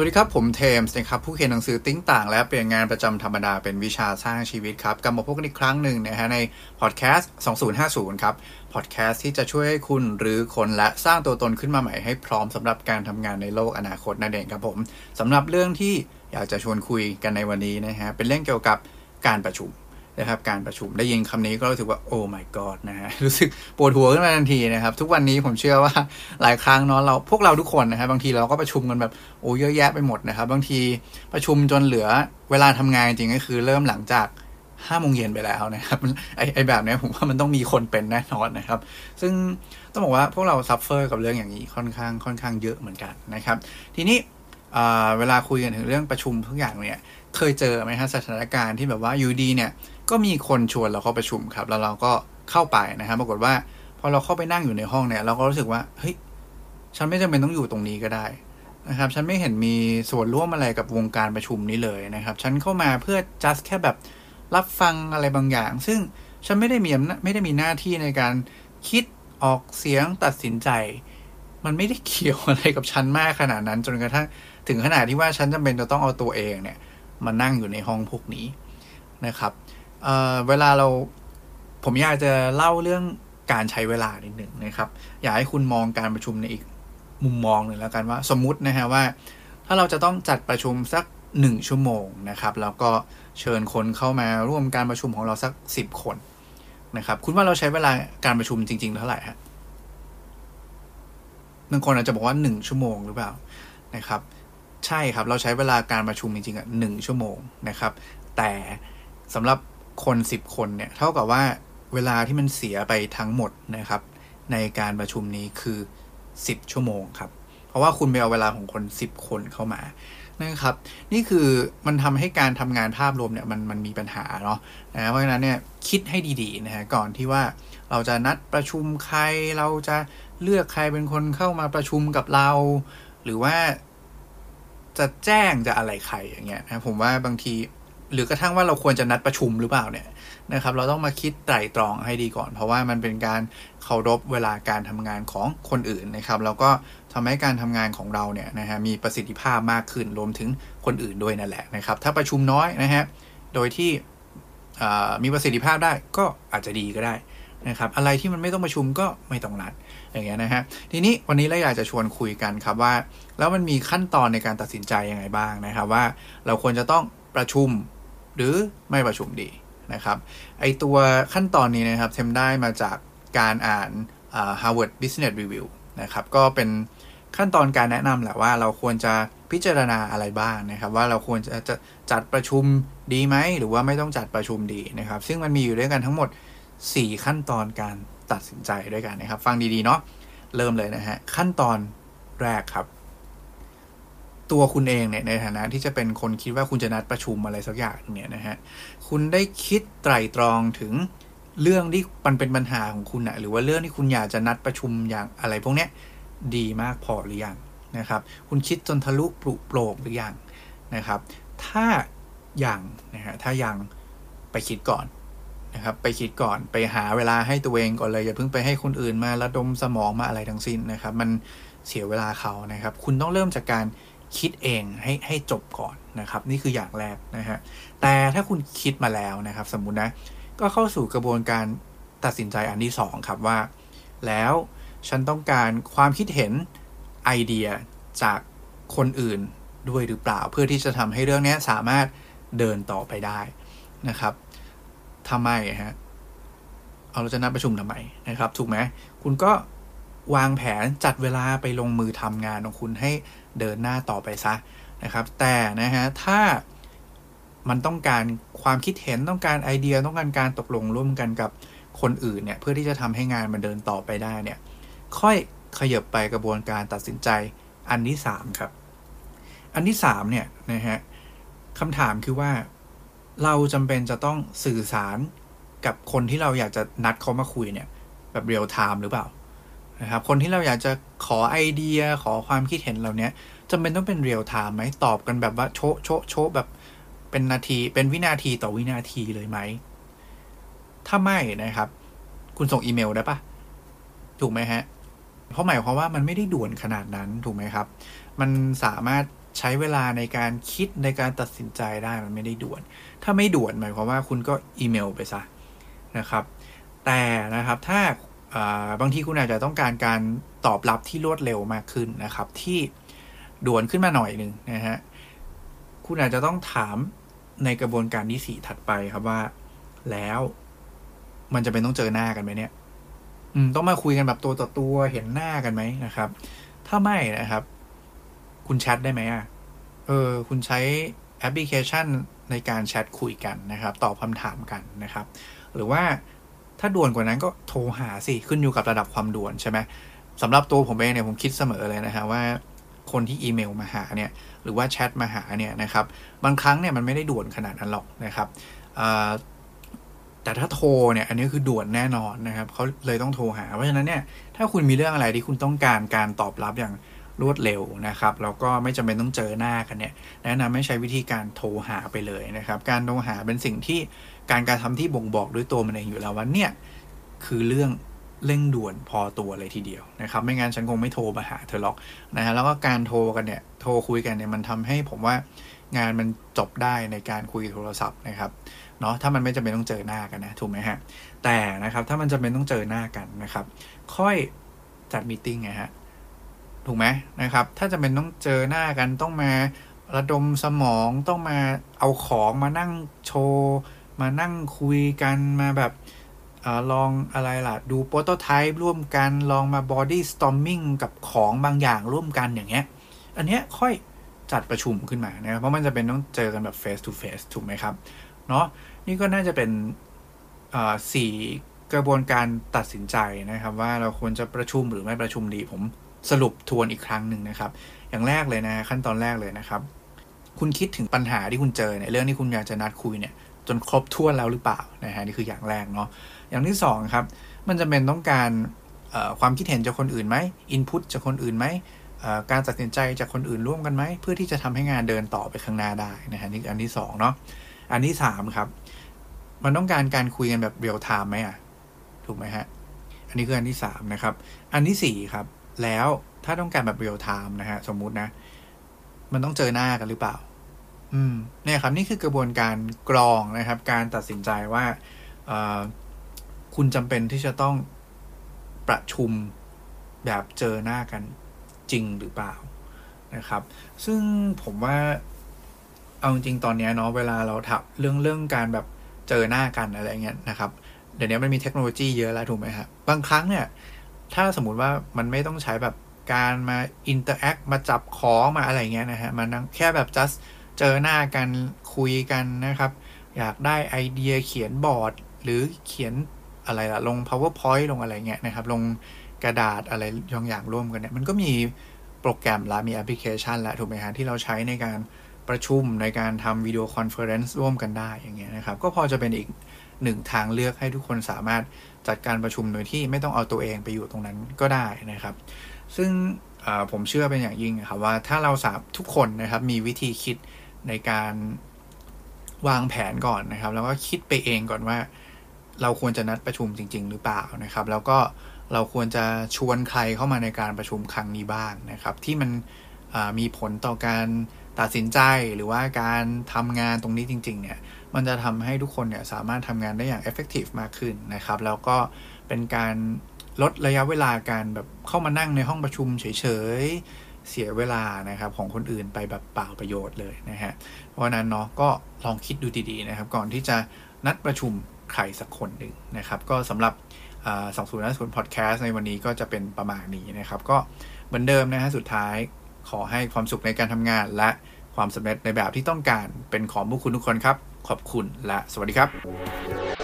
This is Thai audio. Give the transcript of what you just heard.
สวัสดีครับ ผมเทมส์นะครับ ผู้เขียนหนังสือติ้งต่าง และเปลี่ยนงานประจำธรรมดาเป็นวิชาสร้างชีวิตครับ กลับมาพบกันอีกครั้งหนึ่งนะฮะในพอดแคสต์2050 ครับพอดแคสต์ที่จะช่วยให้คุณหรือคนและสร้างตัวตนขึ้นมาใหม่ให้พร้อมสำหรับการทำงานในโลกอนาคตนั่นเองครับผมสำหรับเรื่องที่อยากจะชวนคุยกันในวันนี้นะฮะเป็นเรื่องเกี่ยวกับการประชุม นะครับการประชุมได้ยินคำนี้ก็รู้สึกว่าโอ้ my god นะฮะรู้สึกปวดหัวขึ้นมาทันทีนะครับ ทุกวันนี้ผมเชื่อว่าหลายครั้งเนาะเราพวกเราทุกคนนะฮะบางทีเราก็ประชุมกันแบบโอ้เยอะแยะไปหมดนะครับ บางทีประชุมจนเหลือเวลาทำงานจริงก็คือเริ่มหลังจากห้าโมงเย็นไปแล้วนะครับไอไอแบบนี้ผมว่ามันต้องมีคนเป็นแน่นอนนะครับ ซึ่งต้องบอกว่าพวกเรา suffer กับเรื่องอย่างนี้ค่อนข้างค่อนข้างเยอะเหมือนกันนะครับ ทีนี้เวลาคุยกันถึงเรื่องประชุมทุกอย่างเนี่ย เคยเจอไหมฮะสถานการณ์ที่แบบว่าอยู่ดีเนี่ย ก็มีคนชวนเราเข้าประชุมครับ แล้วเราก็เข้าไปนะครับปรากฏว่าพอเราเข้าไปนั่งอยู่ในห้องเนี่ย เราก็รู้สึกว่าเฮ้ยฉันไม่จำเป็นต้องอยู่ตรงนี้ก็ได้นะครับ ฉันไม่เห็นมีส่วนร่วมอะไรกับวงการประชุมนี้เลยนะครับ ฉันเข้ามาเพื่อ just แค่แบบรับฟังอะไรบางอย่าง ซึ่งฉันไม่ได้มีไม่ได้มีหน้าที่ในการคิดออกเสียงตัดสินใจ มันไม่ได้เกี่ยวอะไรกับฉันมากขนาดนั้น จนกระทั่งถึงขนาดที่ว่าฉันจำเป็นจะต้องเอาตัวเองเนี่ย มานั่งอยู่ในห้องพวกนี้นะครับเเวลาเราผมอยากจะเล่าเรื่องการใช้เวลานิดหนึ่งนะครับ อยากให้คุณมองการประชุมในอีกมุมมองหนึ่งแล้วกันว่า สมมุตินะฮะว่า ถ้าเราจะต้องจัดประชุมสักหนึ่งชั่วโมงนะครับ แล้วก็เชิญคนเข้ามาร่วมการประชุมของเราสักสิบคนนะครับ คุณว่าเราใช้เวลาการประชุมจริง ๆ เท่าไหร่ฮะบางคนอาจจะบอกว่าหนึ่งชั่วโมงหรือเปล่านะครับ ใช่ครับ เราใช้เวลาการประชุมจริงๆอะหนึ่งชั่วโมงนะครับ แต่สำหรับคนสิบคนเนี่ยเท่ากับว่าเวลาที่มันเสียไปทั้งหมดนะครับ ในการประชุมนี้คือสิบชั่วโมงครับ เพราะว่าคุณไปเอาเวลาของคนสิบคนเข้ามานะครับ นี่คือมันทำให้การทำงานภาพรวมเนี่ยมันมันมีปัญหาเนาะนะเพราะฉะนั้นเนี่ยคิดให้ดีๆนะฮะก่อนที่ว่าเราจะนัดประชุมใครเราจะเลือกใครเป็นคนเข้ามาประชุมกับเรา หรือว่า จะแจ้งจะอะไรใครอย่างเงี้ยนะผมว่าบางที หรือกระทั่งว่าเราควรจะนัดประชุมหรือเปล่าเนี่ยนะครับ เราต้องมาคิดไตร่ตรองให้ดีก่อน เพราะว่ามันเป็นการเคารพเวลาการทำงานของคนอื่นนะครับ แล้วก็ทำให้การทำงานของเราเนี่ยนะฮะมีประสิทธิภาพมากขึ้นรวมถึงคนอื่นด้วยนั่นแหละนะครับ ถ้าประชุมน้อยนะฮะโดยที่มีประสิทธิภาพได้ก็อาจจะดีก็ได้นะครับ อะไรที่มันไม่ต้องประชุมก็ไม่ต้องนัด อย่างเงี้ยนะฮะทีนี้วันนี้เราอยากจะชวนคุยกันครับว่า แล้วมันมีขั้นตอนในการตัดสินใจยังไงบ้างนะครับว่าเราควรจะต้องประชุมหรือไม่ประชุมดีนะครับไอตัวขั้นตอนนี้นะครับเทมได้มาจากการอ่าน Harvard Business Review นะครับก็เป็นขั้นตอนการแนะนำแหละว่าเราควรจะพิจารณาอะไรบ้างนะครับ ว่าเราควรจะจะจัดประชุมดีไหม หรือว่าไม่ต้องจัดประชุมดีนะครับ ซึ่งมันมีอยู่ด้วยกันทั้งหมด 4 ขั้นตอนการ ตัดสินใจด้วยกันนะครับ ฟังดีๆ เนาะเริ่มเลยนะฮะ ขั้นตอนแรกครับ ตัวคุณเองเนี่ยในฐานะที่จะเป็นคนคิดว่าคุณจะนัดประชุมอะไรสักอย่างเนี่ยนะฮะคุณได้คิดไตรตรองถึงเรื่องที่มันเป็นปัญหาของคุณนะหรือว่าเรื่องที่คุณอยากจะนัดประชุมอย่างอะไรพวกเนี้ยดีมากพอหรือยังนะครับ คุณคิดจนทะลุปลุโปร่งหรือยังนะครับ ถ้ายังนะฮะถ้ายังไปคิดก่อน นะครับไปคิดก่อนไปหาเวลาให้ตัวเองก่อนเลยอย่าเพิ่งไปให้คนอื่นมาระดมสมองมาอะไรทั้งสิ้นนะครับ มันเสียเวลาเขานะครับ คุณต้องเริ่มจากการคิดเองให้ให้จบก่อนนะครับ นี่คืออย่างแรกนะฮะแต่ถ้าคุณคิดมาแล้วนะครับ สมมุตินะก็เข้าสู่กระบวนการตัดสินใจอันที่2ครับว่า แล้วฉันต้องการความคิดเห็นไอเดียจากคนอื่นด้วยหรือเปล่า เพื่อที่จะทำให้เรื่องนี้สามารถเดินต่อไปได้นะครับ ทำไมฮะเอาเราจะนัดประชุมทำไมนะครับ ถูกไหมคุณก็วางแผนจัดเวลาไปลงมือทำงานของคุณให้เดินหน้าต่อไปซะนะครับ แต่นะฮะถ้ามันต้องการความคิดเห็นต้องการไอเดียต้องการการตกลงร่วมกันกับคนอื่นเนี่ยเพื่อที่จะทำให้งานมันเดินต่อไปได้เนี่ย ค่อยขยับไปกระบวนการตัดสินใจอันที่สามครับ อันที่สามเนี่ยนะฮะคำถามคือว่า เราจำเป็นจะต้องสื่อสารกับคนที่เราอยากจะนัดเขามาคุยเนี่ย แบบเรียลไทม์หรือเปล่านะครับคนที่เราอยากจะขอไอเดียขอความคิดเห็นเราเนี้ยจำเป็นต้องเป็นเรียลไทม์ไหมตอบกันแบบว่าโชโชโชแบบเป็นนาทีเป็นวินาทีต่อวินาทีเลยไหม ถ้าไม่นะครับ คุณส่งอีเมลได้ปะถูกไหมฮะ เพราะหมายความว่ามันไม่ได้ด่วนขนาดนั้นถูกไหมครับ มันสามารถ ใช้เวลาในการคิดในการตัดสินใจได้มันไม่ได้ด่วน ถ้าไม่ด่วนหมายความว่าคุณก็อีเมลไปซะนะครับ แต่นะครับถ้าบางทีคุณอาจจะต้องการการตอบรับที่รวดเร็วมากขึ้นนะครับ ที่ด่วนขึ้นมาหน่อยหนึ่งนะฮะคุณอาจจะต้องถามในกระบวนการที่สี่ถัดไปครับว่า แล้วมันจะเป็นต้องเจอหน้ากันไหมเนี่ยต้องมาคุยกันแบบตัวต่อตัวเห็นหน้ากันไหมนะครับ ถ้าไม่นะครับ คุณแชทได้ไหมอะ เออ คุณใช้แอปพลิเคชันในการแชทคุยกันนะครับ ตอบคำถามกันนะครับ หรือว่าถ้าด่วนกว่านั้นก็โทรหาสิขึ้นอยู่กับระดับความด่วนใช่ไหมสำหรับตัวผมเองเนี่ยผมคิดเสมอเลยนะฮะว่าคนที่อีเมลมาหาเนี่ยหรือว่าแชทมาหาเนี่ยนะครับ บางครั้งเนี่ยมันไม่ได้ด่วนขนาดนั้นหรอกนะครับแต่ถ้าโทรเนี่ยอันนี้คือด่วนแน่นอนนะครับเขาเลยต้องโทรหา เพราะฉะนั้นเนี่ยถ้าคุณมีเรื่องอะไรที่คุณต้องการการตอบรับอย่าง รวดเร็วนะครับแล้วก็ไม่จำเป็นต้องเจอหน้ากันเนี่ยแนะนำให้ใช้วิธีการโทรหาไปเลยนะครับ การโทรหาเป็นสิ่งที่การการทำที่บ่งบอกด้วยตัวมันเองอยู่แล้วว่าเนี่ยคือเรื่องเร่งด่วนพอตัวเลยทีเดียวนะครับ ไม่งั้นฉันคงไม่โทรมาหาเธอหรอกนะฮะแล้วก็การโทรกันเนี่ยโทรคุยกันเนี่ยมันทำให้ผมว่างานมันจบได้ในการคุยโทรศัพท์นะครับเนาะถ้ามันไม่จำเป็นต้องเจอหน้ากันนะถูกไหมฮะแต่นะครับถ้ามันจำเป็นต้องเจอหน้ากันนะครับ ค่อยจัดมีติ้งไงฮะ ถูกไหมนะครับ ถ้าจำเป็นต้องเจอหน้ากันต้องมาระดมสมองต้องมาเอาของมานั่งโชว์มานั่งคุยกันมาแบบอลองอะไรล่ะ ดู prototype ร่วมกันลองมา bodystorming กับของบางอย่างร่วมกันอย่างเงี้ย อันเนี้ยค่อยจัดประชุมขึ้นมานะครับเพราะมันจำเป็นต้องเจอกันแบบ face to face ถูกไหมครับเนาะนี่ก็น่าจะเป็นสี่กระบวนการตัดสินใจนะครับ ว่าเราควรจะประชุมหรือไม่ประชุมดีผม สรุปทวนอีกครั้งหนึ่งนะครับ อย่างแรกเลยนะขั้นตอนแรกเลยนะครับ คุณคิดถึงปัญหาที่คุณเจอในเรื่องที่คุณอยากจะนัดคุยเนี่ย จนครบถ้วนแล้วหรือเปล่านะฮะนี่คืออย่างแรกเนาะอย่างที่2ครับมันจะเป็นต้องการความคิดเห็นจากคนอื่นไหมอินพุตจากคนอื่นไหมการตัดสินใจจากคนอื่นร่วมกันไหม เพื่อที่จะทำให้งานเดินต่อไปข้างหน้าได้นะฮะนี่อันที่2เนาะอันที่3ครับ มันต้องการการคุยกันแบบเรียลไทม์ไหมอะ ถูกไหมฮะ อันนี้คืออันที่3นะครับ อันที่4ครับ แล้วถ้าต้องการแบบเรียลไทม์นะฮะ สมมุตินะ มันต้องเจอหน้ากันหรือเปล่า อืมเนี่ยครับ นี่คือกระบวนการกรองนะครับ การตัดสินใจว่าคุณจำเป็นที่จะต้องประชุมแบบเจอหน้ากันจริงหรือเปล่านะครับ ซึ่งผมว่าเอาจริงตอนนี้เนาะเวลาเราถับเรื่องเรื่องการแบบเจอหน้ากันอะไรเงี้ยนะครับ เดี๋ยวนี้มันมีเทคโนโลยีเยอะแล้วถูกไหมครับบางครั้งเนี่ย ถ้าสมมุติว่ามันไม่ต้องใช้แบบการมา interact มาจับของมาอะไรเงี้ยนะฮะ มันแค่แบบ just เจอหน้ากันคุยกันนะครับ อยากได้ไอเดียเขียนบอร์ด หรือเขียนอะไรล่ะลง PowerPoint ลงอะไรเงี้ยนะครับ ลงกระดาษอะไรบางอย่างร่วมกันเนี่ย มันก็มีโปรแกรมละมีแอปพลิเคชันแล้วถูกไหมฮะ ที่เราใช้ในการประชุมในการทำวิดีโอคอนเฟอเรนซ์ร่วมกันได้อย่างเงี้ยนะครับ ก็พอจะเป็นอีก หนึ่งทางเลือกให้ทุกคนสามารถจัดการประชุมโดยที่ไม่ต้องเอาตัวเองไปอยู่ตรงนั้นก็ได้นะครับ ซึ่งผมเชื่อเป็นอย่างยิ่งครับว่าถ้าเราสามทุกคนนะครับมีวิธีคิดในการวางแผนก่อนนะครับ แล้วก็คิดไปเองก่อนว่า เราควรจะนัดประชุมจริง ๆ หรือเปล่านะครับ แล้วก็เราควรจะชวนใครเข้ามาในการประชุมครั้งนี้บ้างนะครับ ที่มันมีผลต่อการตัดสินใจหรือว่าการทำงานตรงนี้จริง ๆ เนี่ย มันจะทำให้ทุกคนเนี่ยสามารถทำงานได้อย่าง effective มากขึ้นนะครับ แล้วก็เป็นการลดระยะเวลาการแบบเข้ามานั่งในห้องประชุมเฉยๆ เสียเวลานะครับของคนอื่นไปแบบเปล่าประโยชน์เลยนะฮะ เพราะนั้นเนาะก็ลองคิดดูดีๆนะครับ ก่อนที่จะนัดประชุมใครสักคนหนึ่งนะครับ ก็สำหรับสองศูนย์ศูนย์พอดแคสต์ในวันนี้ก็จะเป็นประมาณนี้นะครับ ก็เหมือนเดิมนะฮะสุดท้ายขอให้ความสุขในการทำงานและความสำเร็จในแบบที่ต้องการเป็นของผู้คุณทุกคนครับ ขอบคุณและสวัสดีครับ